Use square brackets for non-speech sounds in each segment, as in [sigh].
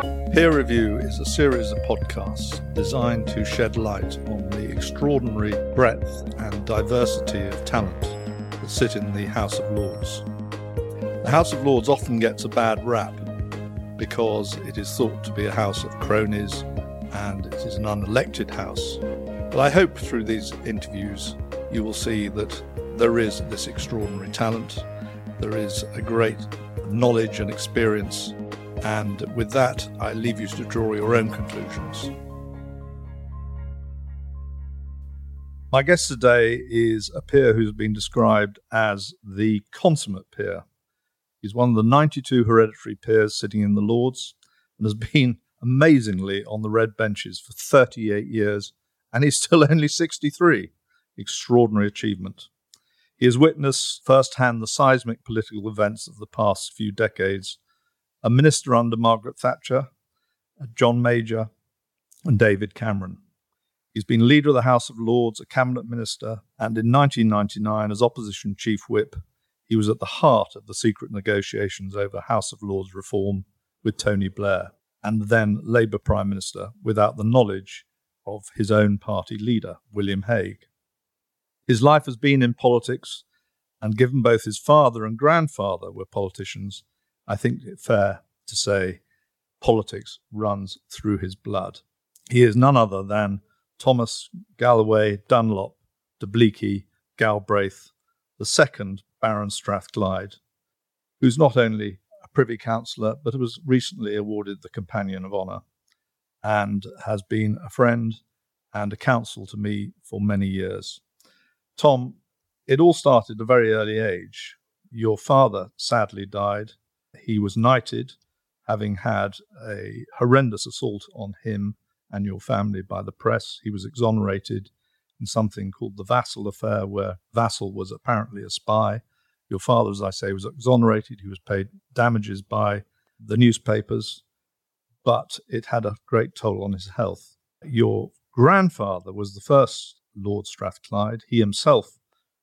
Peer Review is a series of podcasts designed to shed light on the extraordinary breadth and diversity of talent that sit in the House of Lords. The House of Lords often gets a bad rap because it is thought to be a house of cronies and it is an unelected house. But I hope through these interviews you will see that there is this extraordinary talent, there is a great knowledge and experience and with that, I leave you to draw your own conclusions. My guest today is a peer who's been described as the consummate peer. He's one of the 92 hereditary peers sitting in the Lords and has been [laughs] amazingly on the red benches for 38 years, and he's still [laughs] only 63. Extraordinary achievement. He has witnessed firsthand the seismic political events of the past few decades a minister under Margaret Thatcher, John Major, and David Cameron. He's been leader of the House of Lords, a cabinet minister, and in 1999, as opposition chief whip, he was at the heart of the secret negotiations over House of Lords reform with Tony Blair, and then Labour Prime Minister without the knowledge of his own party leader, William Hague. His life has been in politics, and given both his father and grandfather were politicians, I think it's fair to say politics runs through his blood. He is none other than Thomas Galloway Dunlop de Blicquy Galbraith, the second Baron Strathclyde, who's not only a Privy Councillor but was recently awarded the Companion of Honour and has been a friend and a counsel to me for many years. Tom, it all started at a very early age. Your father sadly died he was knighted, having had a horrendous assault on him and your family by the press. He was exonerated in something called the Vassall affair, where Vassall was apparently a spy. Your father, as I say, was exonerated. He was paid damages by the newspapers, but it had a great toll on his health. Your grandfather was the first Lord Strathclyde. He himself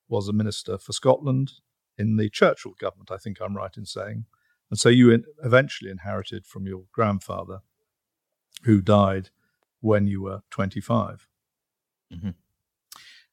was a minister for Scotland in the Churchill government, I think I'm right in saying. And so you eventually inherited from your grandfather, who died when you were 25. Mm-hmm.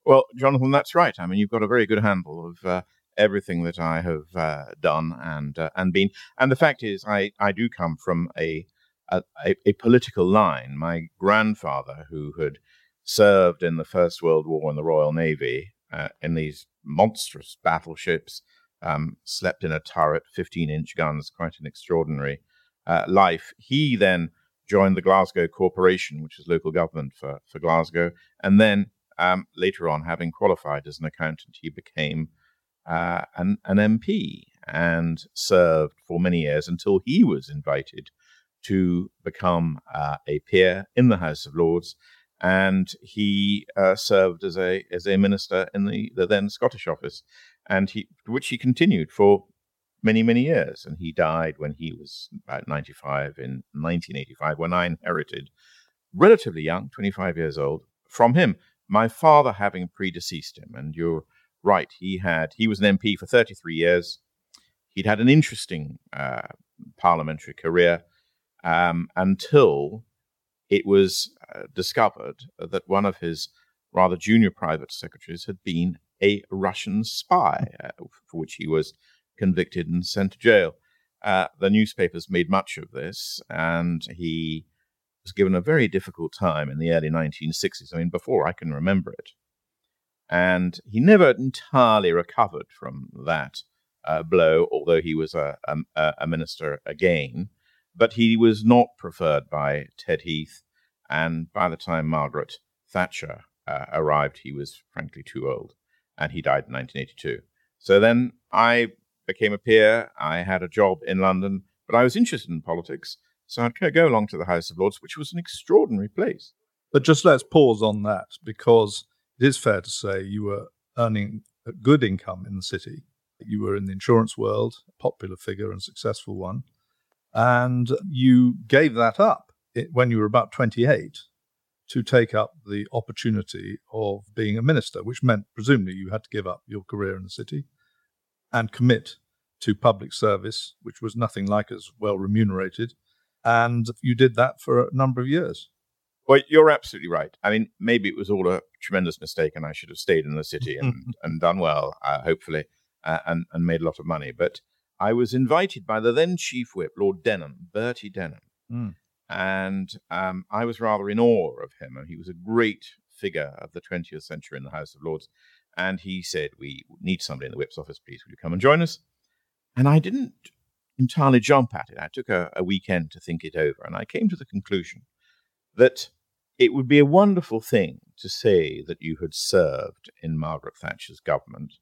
Well, Jonathan, that's right. I mean, you've got a very good handle of uh, everything that I have uh, done and uh, and been. And the fact is, I, I do come from a, a, a political line. My grandfather, who had served in the First World War in the Royal Navy uh, in these monstrous battleships, um, slept in a turret, 15 inch guns, quite an extraordinary uh, life. He then joined the Glasgow Corporation, which is local government for, for Glasgow. And then um, later on, having qualified as an accountant, he became uh, an, an MP and served for many years until he was invited to become uh, a peer in the House of Lords. And he uh, served as a as a minister in the, the then Scottish office and he which he continued for many many years. And he died when he was about 95 in 1985 when i inherited relatively young 25 years old from him my father having predeceased him. And you're right he had he was an mp for 33 years. He'd had an interesting uh, parliamentary career um, until it was uh, discovered that one of his rather junior private secretaries had been a Russian spy, uh, for which he was convicted and sent to jail. Uh, the newspapers made much of this, and he was given a very difficult time in the early 1960s. I mean, before I can remember it. And he never entirely recovered from that uh, blow, although he was a, a, a, minister again. But he was not preferred by Ted Heath, and by the time Margaret Thatcher uh, arrived, he was frankly too old and he died in 1982. So then I became a peer. I had a job in London, but I was interested in politics. So I'd go along to the House of Lords, which was an extraordinary place. But just let's pause on that because it is fair to say you were earning a good income in the city. You were in the insurance world, a popular figure and successful one. And you gave that up when you were about 28 to take up the opportunity of being a minister, which meant presumably you had to give up your career in the city and commit to public service, which was nothing like as well remunerated And you did that for a number of years. Well, you're absolutely right. I mean, maybe it was all a tremendous mistake, and I should have stayed in the city [laughs] and, and done well, uh, hopefully, uh, and, and made a lot of money. But I was invited by the then chief whip, Lord Denham, Bertie Denham, Mm. And um, I was rather in awe of him. He was a great figure of the 20th century in the House of Lords. And he said, "We need somebody in the whip's office, please. Will you come and join us?" And I didn't entirely jump at it. I took a, a weekend to think it over, and I came to the conclusion that it would be a wonderful thing to say that you had served in Margaret Thatcher's government.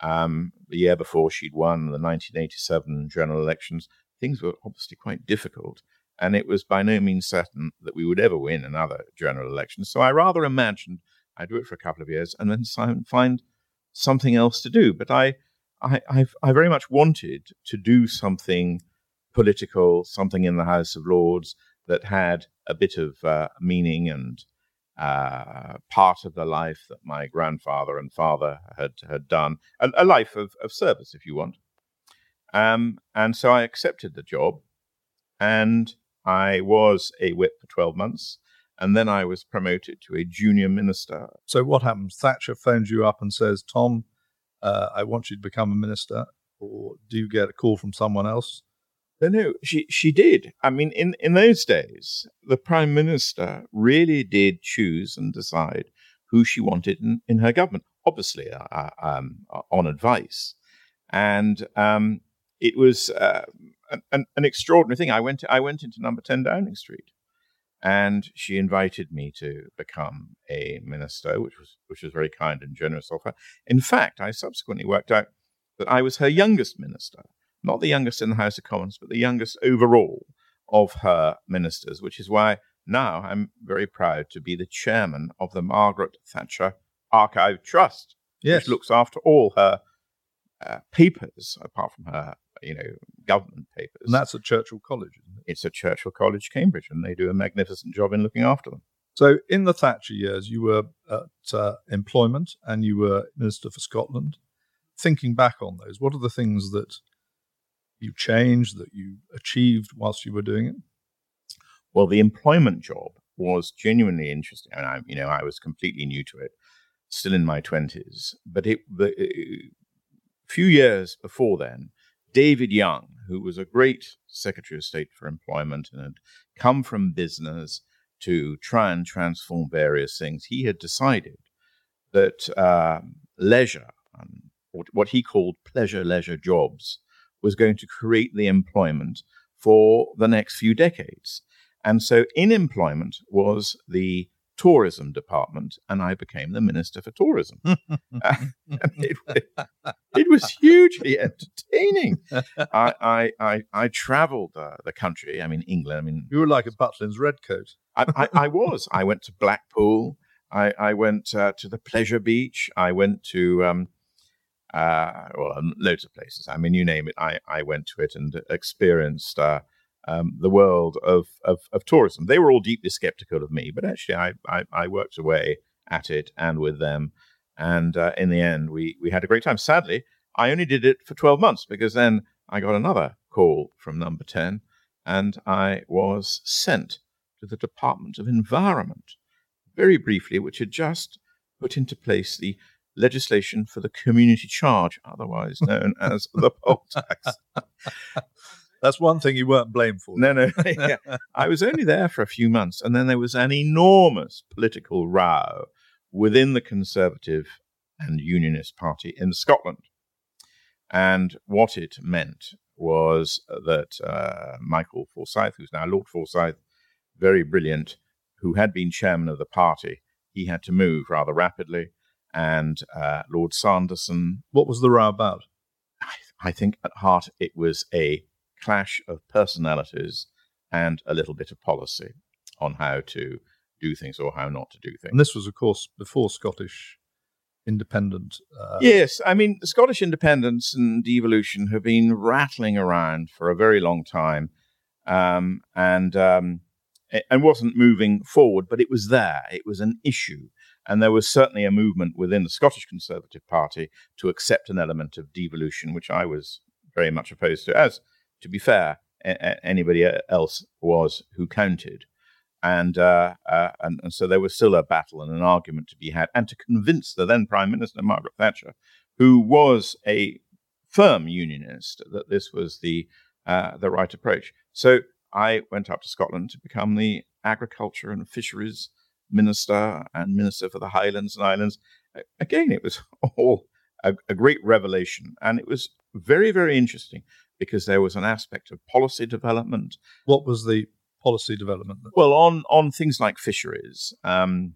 Um, the year before she'd won the 1987 general elections, things were obviously quite difficult, and it was by no means certain that we would ever win another general election. So I rather imagined I'd do it for a couple of years and then find something else to do. But I, I, I've, I very much wanted to do something political, something in the House of Lords that had a bit of uh, meaning and uh, part of the life that my grandfather and father had had done, a, a life of, of service, if you want. Um, and so I accepted the job, and I was a whip for twelve months, and then I was promoted to a junior minister. So what happens? Thatcher phones you up and says, Tom, uh, I want you to become a minister. Or do you get a call from someone else? No, no, she she did. I mean, in in those days, the prime minister really did choose and decide who she wanted in, in her government. Obviously, uh, uh, um, on advice, and um, it was uh, an, an extraordinary thing. I went I went into Number Ten Downing Street, and she invited me to become a minister, which was which was very kind and generous of her. In fact, I subsequently worked out that I was her youngest minister not the youngest in the House of Commons, but the youngest overall of her ministers, which is why now I'm very proud to be the chairman of the Margaret Thatcher Archive Trust, Yes. which looks after all her uh, papers, apart from her, you know, government papers. and that's at Churchill College, isn't it? it's at Churchill College, Cambridge, and they do a magnificent job in looking after them. So in the Thatcher years, you were at uh, employment and you were Minister for Scotland. Thinking back on those, what are the things that you changed, that you achieved whilst you were doing it? Well, the employment job was genuinely interesting. I mean, I, you know, I was completely new to it, still in my twenties. But it, the, a few years before then, David Young, who was a great Secretary of State for Employment and had come from business to try and transform various things, he had decided that um, leisure, um, what he called pleasure leisure jobs, was going to create the employment for the next few decades. And so in employment was the tourism department, and I became the minister for tourism. [laughs] [laughs] It, it was hugely entertaining. I, I, I, I traveled uh, the country, I mean, England, I mean, You were like a Butlin's red coat. I, I, I [laughs] was. I went to Blackpool. I, I went uh, to the Pleasure Beach. I went to, um, uh, well, loads of places. I mean, you name it, I, I went to it and experienced uh, um, the world of, of, of tourism. They were all deeply skeptical of me, but actually, I, I, I worked away at it and with them. And uh, in the end, we, we had a great time. Sadly, I only did it for 12 months because then I got another call from number 10 and I was sent to the Department of Environment, very briefly, which had just put into place the legislation for the community charge, otherwise known as the poll tax. [laughs] That's one thing you weren't blamed for. No, no, [laughs] yeah. I was only there for a few months, and then there was an enormous political row within the Conservative and Unionist Party in Scotland. And what it meant was that uh, Michael Forsyth, who's now Lord Forsyth, very brilliant, who had been chairman of the party, he had to move rather rapidly. And uh, Lord Sanderson, What was the row about? I, I think at heart it was a clash of personalities and a little bit of policy on how to do things or how not to do things. And this was, of course, before Scottish independent. Uh, Yes, I mean, Scottish independence and devolution have been rattling around for a very long time, um, and um, and wasn't moving forward. But it was there; it was an issue, and there was certainly a movement within the Scottish Conservative Party to accept an element of devolution, which I was very much opposed to. As to be fair, a- anybody else was who counted. And, uh, uh, and and so there was still a battle and an argument to be had, and to convince the then Prime Minister Margaret Thatcher, who was a firm unionist, that this was the uh, the right approach. So I went up to Scotland to become the agriculture and fisheries minister and minister for the Highlands and Islands. Again, it was [laughs] all a, a great revelation, and it was very very interesting because there was an aspect of policy development. What was the policy development? Well, on on things like fisheries, um,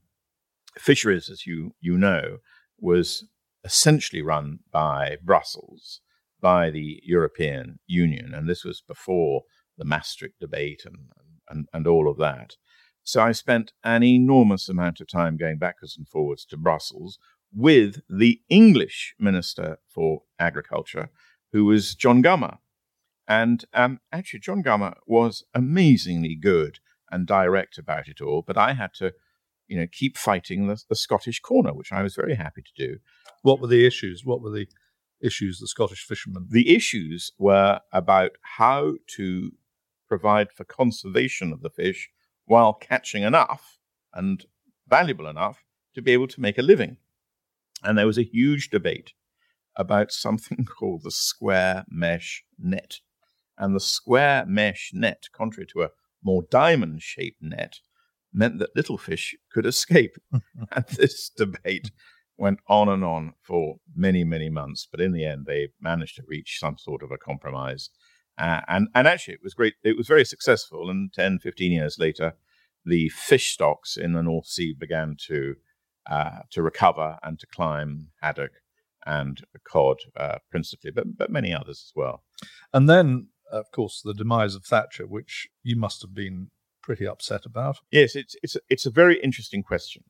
fisheries, as you you know, was essentially run by Brussels, by the European Union, and this was before the Maastricht debate and and, and all of that. So I spent an enormous amount of time going backwards and forwards to Brussels with the English Minister for Agriculture, who was John Gummer. And um, actually, John Gummer was amazingly good and direct about it all, but I had to, you know, keep fighting the, the Scottish corner, which I was very happy to do. What were the issues? What were the issues the Scottish fishermen? The issues were about how to provide for conservation of the fish while catching enough and valuable enough to be able to make a living. And there was a huge debate about something [laughs] called the square mesh net. And the square mesh net, contrary to a more diamond shaped net, meant that little fish could escape. [laughs] and this debate went on and on for many, many months. But in the end, they managed to reach some sort of a compromise. Uh, and, and actually, it was great. It was very successful. And 10, 15 years later, the fish stocks in the North Sea began to, uh, to recover and to climb haddock and cod uh, principally, but, but many others as well. And then of course, the demise of Thatcher, which you must have been pretty upset about. Yes, it's it's it's a very interesting question,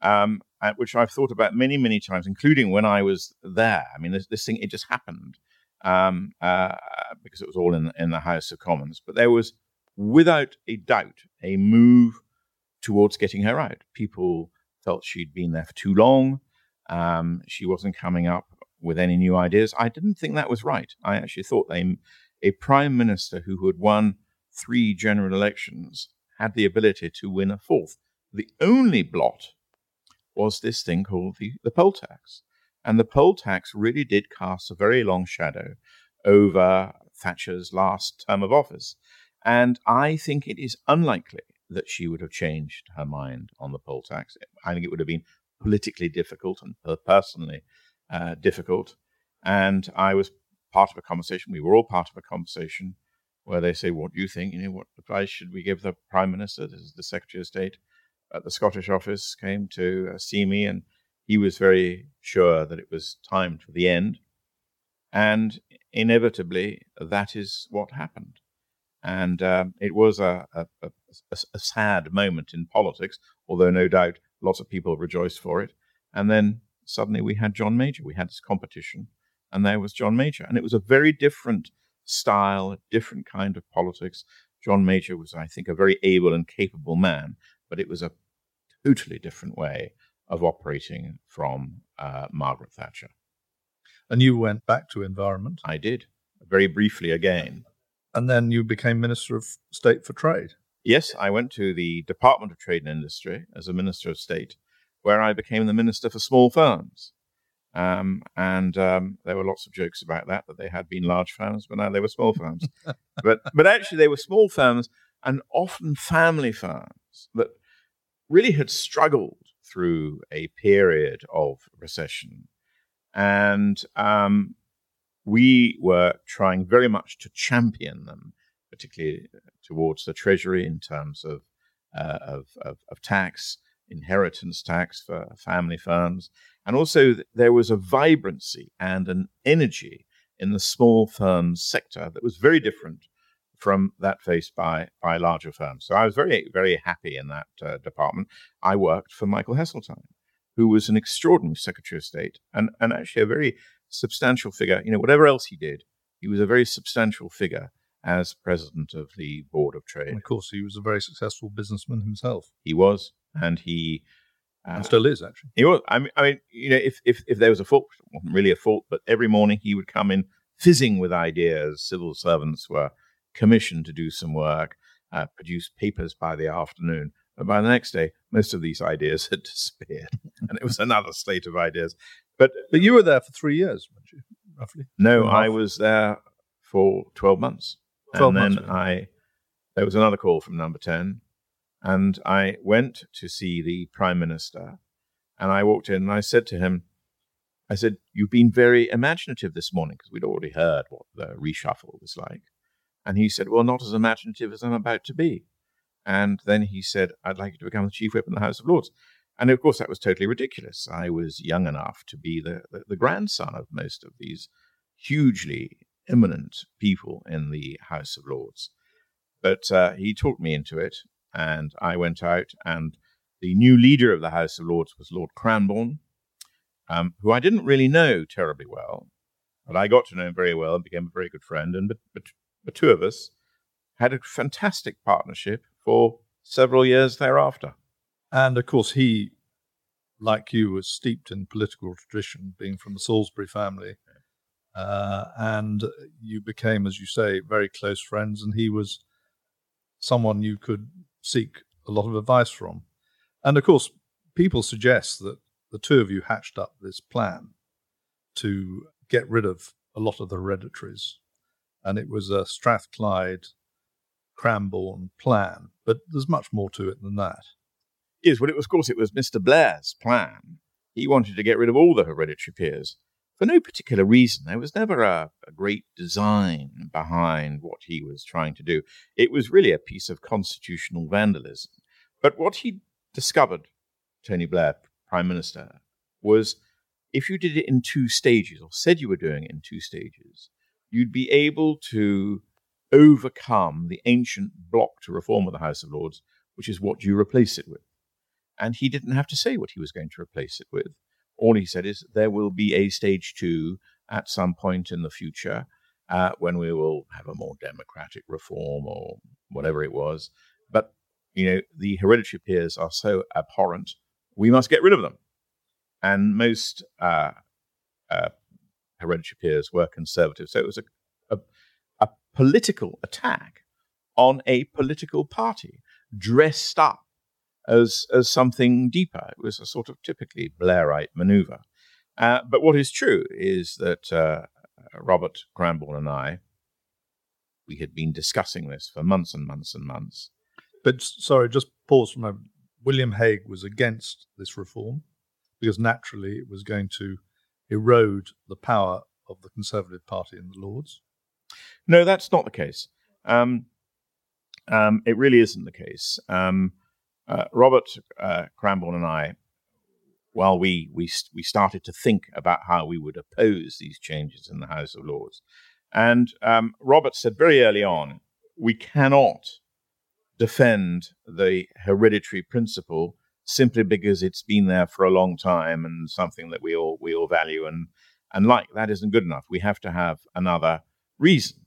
um, which I've thought about many many times, including when I was there. I mean, this, this thing it just happened um, uh, because it was all in in the House of Commons, but there was without a doubt a move towards getting her out. People felt she'd been there for too long. Um, she wasn't coming up with any new ideas. I didn't think that was right. I actually thought they a prime minister who had won three general elections had the ability to win a fourth. The only blot was this thing called the, the poll tax. And the poll tax really did cast a very long shadow over Thatcher's last term of office. And I think it is unlikely that she would have changed her mind on the poll tax. I think it would have been politically difficult and personally uh, difficult. And I was part of a conversation. We were all part of a conversation where they say, "What do you think? You know, what advice should we give the Prime Minister?" This is the Secretary of State at the Scottish office came to uh, see me, and he was very sure that it was time for the end. And inevitably, that is what happened. And um, it was a, a, a, a, sad moment in politics, although no doubt lots of people rejoiced for it. And then suddenly we had John Major. We had this competition and there was John Major. And it was a very different style, a different kind of politics. John Major was, I think, a very able and capable man, but it was a totally different way of operating from uh, Margaret Thatcher. And you went back to environment? I did, very briefly again. And then you became Minister of State for Trade? Yes, I went to the Department of Trade and Industry as a Minister of State, where I became the Minister for Small Firms. Um, and um, there were lots of jokes about that, that they had been large firms, but now they were small firms. [laughs] but, but actually, they were small firms and often family firms that really had struggled through a period of recession. And um, we were trying very much to champion them, particularly towards the Treasury in terms of, uh, of, of, of tax, inheritance tax for family firms. And also, there was a vibrancy and an energy in the small firms sector that was very different from that faced by, by larger firms. So I was very, very happy in that uh, department. I worked for Michael Heseltine, who was an extraordinary Secretary of State and, and actually a very substantial figure. You know, whatever else he did, he was a very substantial figure as president of the Board of Trade. And of course, he was a very successful businessman himself. He was, and he uh, and still is actually. He was. I mean, I mean, you know, if if if there was a fault, it wasn't really a fault, but every morning he would come in fizzing with ideas. Civil servants were commissioned to do some work, uh, produce papers by the afternoon. But by the next day, most of these ideas [laughs] had disappeared, [laughs] and it was another slate of ideas. But but you were there for three years, weren't you? Roughly. No, I was there for twelve months. 12 and months, then I there was another call from number 10 and I went to see the prime minister and I walked in and I said to him I said you've been very imaginative this morning because we'd already heard what the reshuffle was like. And he said well not as imaginative as I'm about to be. And then he said I'd like you to become the chief whip in the House of Lords. And of course that was totally ridiculous. I was young enough to be the, the, the grandson of most of these hugely eminent people in the House of Lords. But uh, he talked me into it, and I went out, and the new leader of the House of Lords was Lord Cranborne, um, who I didn't really know terribly well, but I got to know him very well and became a very good friend. And the two of us had a fantastic partnership for several years thereafter. And of course, he, like you, was steeped in political tradition, being from the Salisbury family. Uh, and you became, as you say, very close friends, and he was someone you could seek a lot of advice from. And of course, people suggest that the two of you hatched up this plan to get rid of a lot of the hereditaries, and it was a Strathclyde Cranborne plan. But there's much more to it than that. Yes, well, it was, of course, it was Mr. Blair's plan. He wanted to get rid of all the hereditary peers for no particular reason. There was never a, a, great design behind what he was trying to do. It was really a piece of constitutional vandalism. But what he discovered, Tony Blair, Prime Minister, was if you did it in two stages, or said you were doing it in two stages, you'd be able to overcome the ancient block to reform of the House of Lords, which is what you replace it with. And he didn't have to say what he was going to replace it with. All he said is there will be a stage two at some point in the future uh, when we will have a more democratic reform or whatever it was. But, you know, the hereditary peers are so abhorrent, we must get rid of them. And most uh, uh, hereditary peers were conservative. So it was a, a, a political attack on a political party dressed up as as something deeper. It was a sort of typically Blairite maneuver. Uh, but what is true is that uh, Robert Cranborne and I, we had been discussing this for months and months and months. But sorry, just pause for a moment. William Hague was against this reform because naturally it was going to erode the power of the Conservative Party in the Lords. No, that's not the case. Um, um, it really isn't the case. Um, uh, Robert uh, Cranborne and I, while we, we, we started to think about how we would oppose these changes in the House of Lords. And um, Robert said very early on, we cannot defend the hereditary principle simply because it's been there for a long time and something that we all we all value and and like. That isn't good enough. We have to have another reason.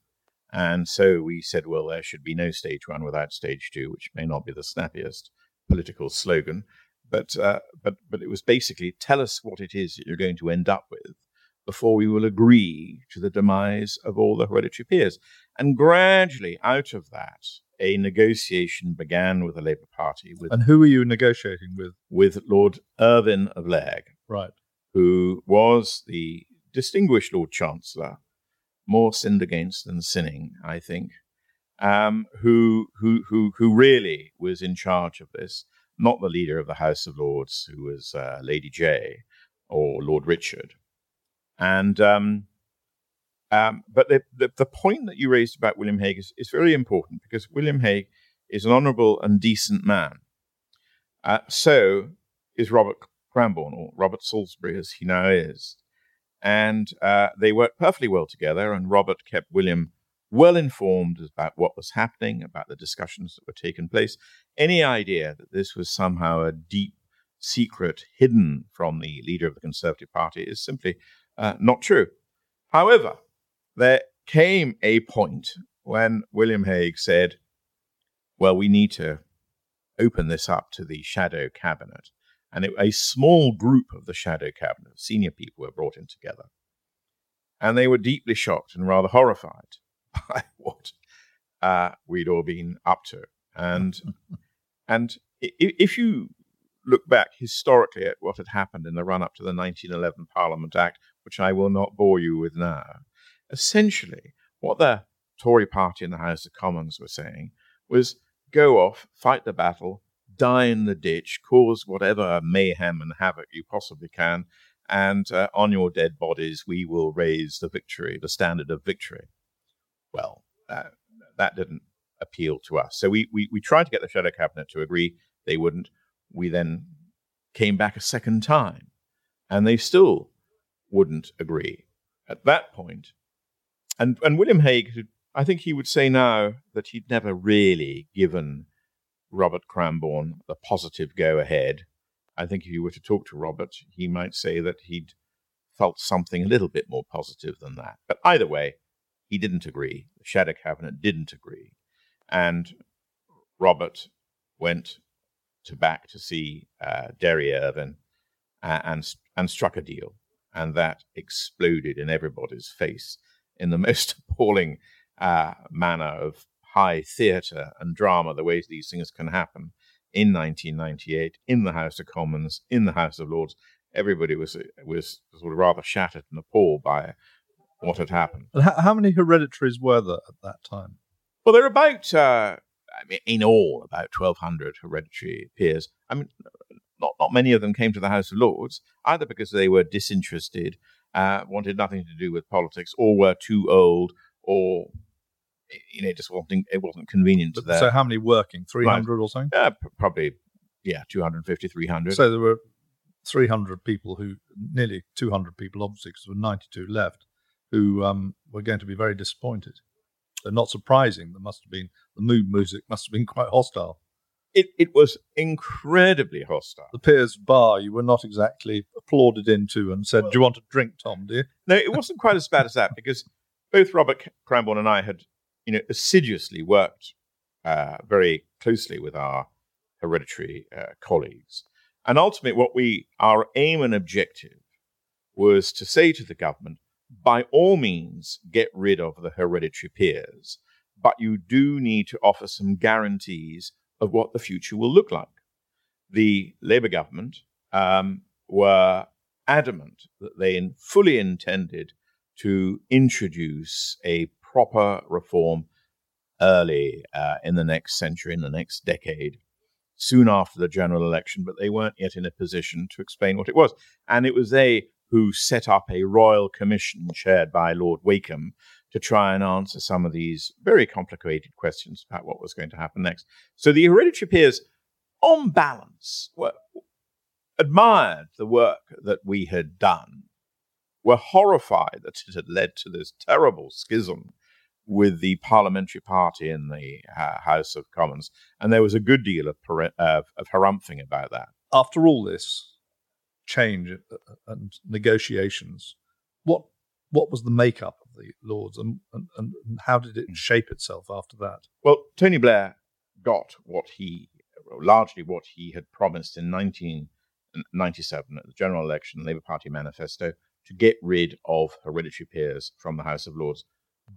And so we said, well, there should be no stage one without stage two, which may not be the snappiest political slogan, but uh, but but it was basically tell us what it is that you're going to end up with before we will agree to the demise of all the hereditary peers. And gradually, out of that, a negotiation began with the Labour Party. With, and who were you negotiating with? With Lord Irvine of Lairg, right, who was the distinguished Lord Chancellor, more sinned against than sinning, I think um, who, who, who, who really was in charge of this, not the leader of the House of Lords, who was uh, Lady Jay or Lord Richard. And um, um, but the, the, the point that you raised about William Hague is, is very important because William Hague is an honourable and decent man. Uh, so is Robert Cranborne, or Robert Salisbury as he now is. And uh, they worked perfectly well together, and Robert kept William well informed about what was happening, about the discussions that were taking place. Any idea that this was somehow a deep secret hidden from the leader of the Conservative Party is simply uh, not true. However, there came a point when William Hague said, well, we need to open this up to the shadow cabinet. And it, a small group of the shadow cabinet, senior people, were brought in together. And they were deeply shocked and rather horrified [laughs] by what uh, we'd all been up to. And [laughs] and if you look back historically at what had happened in the run up to the 1911 Parliament Act, which I will not bore you with now, essentially what the Tory party in the House of Commons were saying was go off, fight the battle, die in the ditch, cause whatever mayhem and havoc you possibly can, and uh, on your dead bodies we will raise the victory, the standard of victory. Well, uh, that didn't appeal to us. So we, we, we tried to get the shadow cabinet to agree. They wouldn't. We then came back a second time, and they still wouldn't agree. At that point, and, and William Hague, I think he would say now that he'd never really given Robert Cranborne the positive go ahead. I think if you were to talk to Robert, he might say that he'd felt something a little bit more positive than that. But either way, he didn't agree. The Shadow Cabinet didn't agree. And Robert went to back to see uh, Derry Irvine uh, and, and struck a deal. And that exploded in everybody's face in the [laughs] most appalling uh, manner of high theatre and drama, the ways these things can happen in 1998 in the House of Commons, in the House of Lords. Everybody was was sort of rather shattered and appalled by what had happened. And how, how many hereditaries were there at that time? Well, there are about, uh, I mean, in all, about 1,200 hereditary peers. I mean, not, not many of them came to the House of Lords, either because they were disinterested, uh, wanted nothing to do with politics, or were too old, or you know, just wasn't it wasn't convenient to them. So, how many working? Three hundred right. or something? Uh, p- probably, yeah, 250, 300. So there were three hundred people who, nearly two hundred people, obviously, because there were ninety-two left, who um, were going to be very disappointed. So not surprising. There must have been the mood music must have been [laughs] quite hostile. It it was incredibly hostile. The Peers Bar you were not exactly applauded into and said, well, "Do you want a drink, Tom? Do you?" No, it wasn't quite as bad as that because both Robert Cranborne and I had, you know, assiduously worked uh, very closely with our hereditary uh, colleagues, and ultimately, what we our aim and objective was to say to the government, by all means get rid of the hereditary peers, but you do need to offer some guarantees of what the future will look like. The Labour government um, were adamant that they fully intended to introduce a proper reform early uh, in the next century, in the next decade, soon after the general election, but they weren't yet in a position to explain what it was. And it was they who set up a royal commission chaired by Lord Wakeham to try and answer some of these very complicated questions about what was going to happen next. So the hereditary peers, on balance, were, admired the work that we had done, were horrified that it had led to this terrible schism with the parliamentary party in the uh, House of Commons, and there was a good deal of, of, of harumphing about that. After all this, change and negotiations, what what was the makeup of the Lords and, and, and how did it hmm. shape itself after that? Well, Tony Blair got what he, largely what he had promised in 1997 at the general election, Labour Party manifesto, to get rid of hereditary peers from the House of Lords,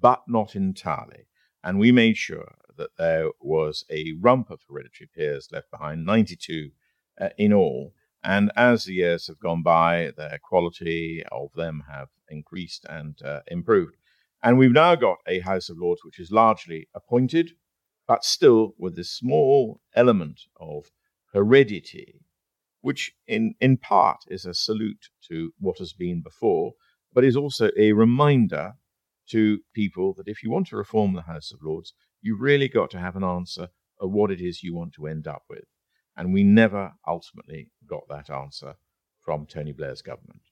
but not entirely. And we made sure that there was a rump of hereditary peers left behind, 92 uh, in all, and as the years have gone by, the quality of them have increased and uh, improved. And we've now got a House of Lords which is largely appointed, but still with this small element of heredity, which in, in part is a salute to what has been before, but is also a reminder to people that if you want to reform the House of Lords, you've really got to have an answer of what it is you want to end up with. And we never ultimately got that answer from Tony Blair's government.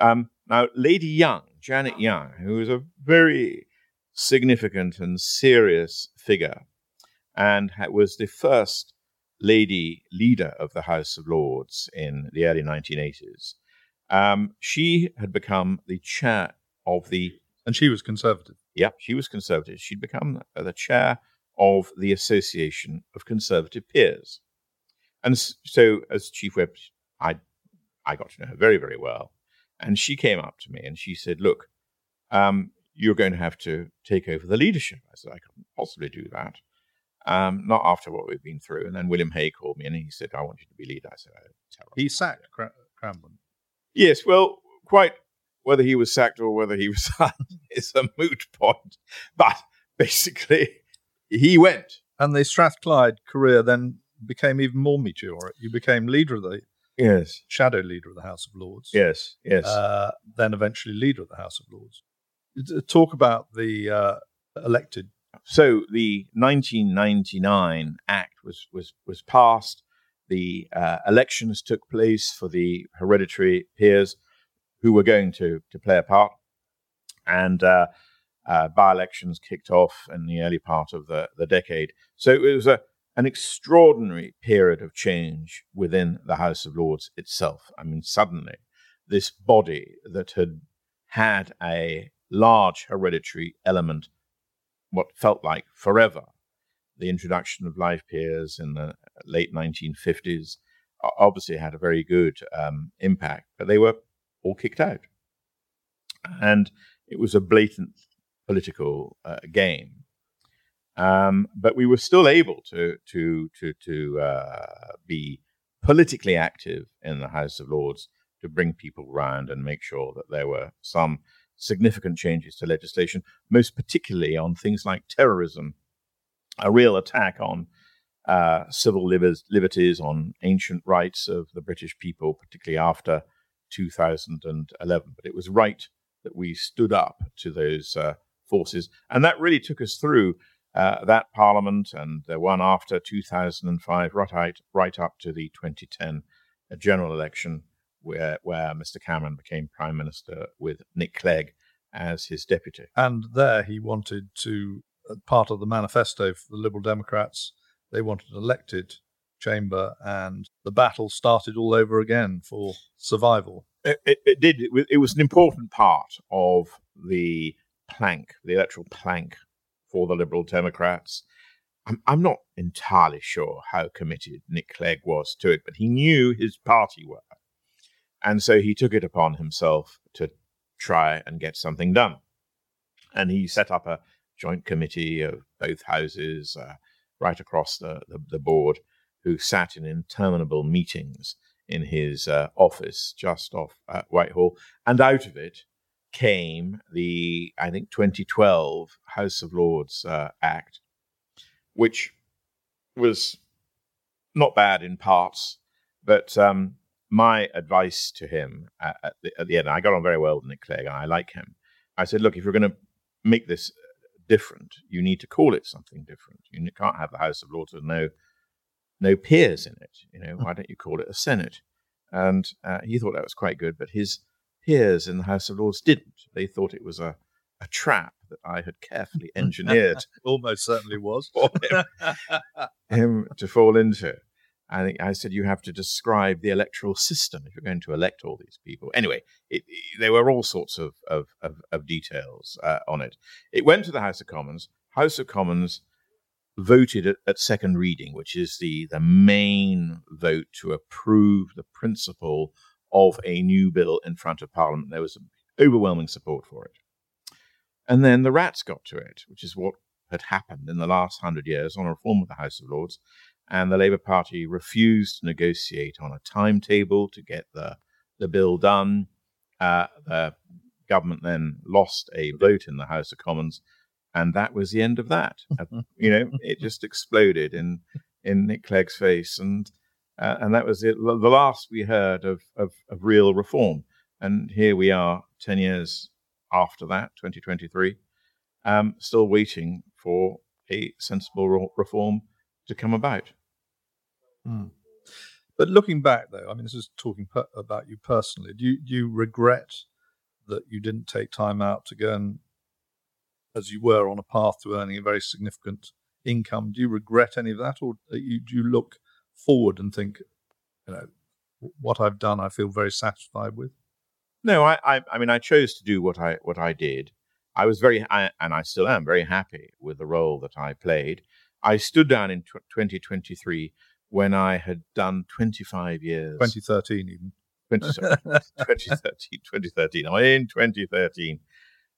Um, now, Lady Young, Janet Young, who is a very significant and serious figure and was the first lady leader of the House of Lords in the early 1980s, um, she had become the chair of the. And she was conservative. Yep, she was conservative. She'd become the chair of the Association of Conservative Peers. And so, as chief whip, I I got to know her very very well, and she came up to me and she said, "Look, um, you're going to have to take over the leadership. I said, I couldn't possibly do that. Um, not after what we've been through. And then William Hague called me and he said, I want you to be leader. I said, oh, terrible. He sacked Cranborne. Yes, well, quite whether he was sacked or whether he was [laughs] is a moot point. But basically, he went. And the Strathclyde career then became even more meteoric. You became leader of the yes shadow leader of the House of Lords. Yes, yes. Uh, then eventually leader of the House of Lords. Talk about the uh, elected. So the 1999 Act was was was passed. The uh, elections took place for the hereditary peers who were going to to play a part, and uh, uh, by elections kicked off in the early part of the, the decade. So it was a an extraordinary period of change within the House of Lords itself. I mean, suddenly, this body that had had a large hereditary element, what felt like forever, the introduction of life peers in the late 1950s, obviously had a very good um, impact, but they were all kicked out. And it was a blatant political uh, game. Um, but we were still able to to to to uh, be politically active in the House of Lords to bring people round and make sure that there were some significant changes to legislation, most particularly on things like terrorism, a real attack on uh, civil liberties, on ancient rights of the British people, particularly after 2011. But it was right that we stood up to those uh, forces, and that really took us through uh, that parliament and the one after 2005, right, right up to the 2010 uh, general election, where, where Mr. Cameron became prime minister with Nick Clegg as his deputy. And there he wanted to, uh, part of the manifesto for the Liberal Democrats, they wanted an elected chamber, and the battle started all over again for survival. It, it, it did. It, it was an important part of the plank, the electoral plank for the Liberal Democrats. I'm, I'm not entirely sure how committed Nick Clegg was to it, but he knew his party were. And so he took it upon himself to try and get something done. And he set up a joint committee of both houses uh, right across the, the, the, board who sat in interminable meetings in his uh, office just off uh, Whitehall. And out of it came the, I think, 2012 House of Lords uh, Act, which was not bad in parts, but um, my advice to him at, at, the, at, the, end, I got on very well with Nick Clegg, and I like him. I said, look, if you're going to make this different, you need to call it something different. You can't have the House of Lords with no no peers in it. You know, why don't you call it a Senate? And uh, he thought that was quite good, but his peers in the House of Lords didn't. They thought it was a, a trap that I had carefully [laughs] engineered. Almost certainly was. [laughs] for him, [laughs] him to fall into. I I said you have to describe the electoral system if you're going to elect all these people. Anyway, it, it, there were all sorts of of, of, of details uh, on it. It went to the House of Commons. House of Commons voted at, at, second reading, which is the the main vote to approve the principle of a new bill in front of Parliament. There was overwhelming support for it. And then the rats got to it, which is what had happened in the last hundred years on a reform of the House of Lords. And the Labour Party refused to negotiate on a timetable to get the, the bill done. Uh, the government then lost a vote in the House of Commons, and that was the end of that. [laughs] You know, it just exploded in in Nick Clegg's face, and uh, and that was it, the last we heard of, of, of real reform. And here we are, ten years after that, 2023, um, still waiting for a sensible reform to come about. Hmm. But looking back, though, I mean, this is talking per- about you personally. Do you, do you regret that you didn't take time out to go and, as you were on a path to earning a very significant income, do you regret any of that, or do you, do you look forward and think, you know, what I've done, I feel very satisfied with? No, I, I, I mean, I chose to do what I what I did. I was very, I, and I still am very happy with the role that I played. I stood down in t- 2023 when I had done 25 years. 2013, even. 20, [laughs] 2013, 2013. I'm in 2013.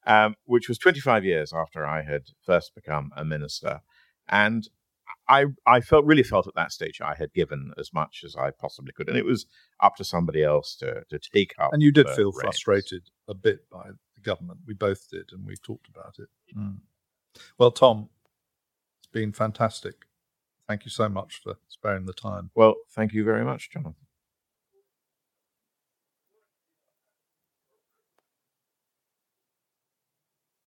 um, which was 25 years after I had first become a minister. And I, I felt really felt at that stage I had given as much as I possibly could, and it was up to somebody else to to take up. And you did feel reins. frustrated a bit by the government. We both did, and we've talked about it. Mm. Well, Tom, it's been fantastic. Thank you so much for sparing the time. Well, thank you very much, Jonathan.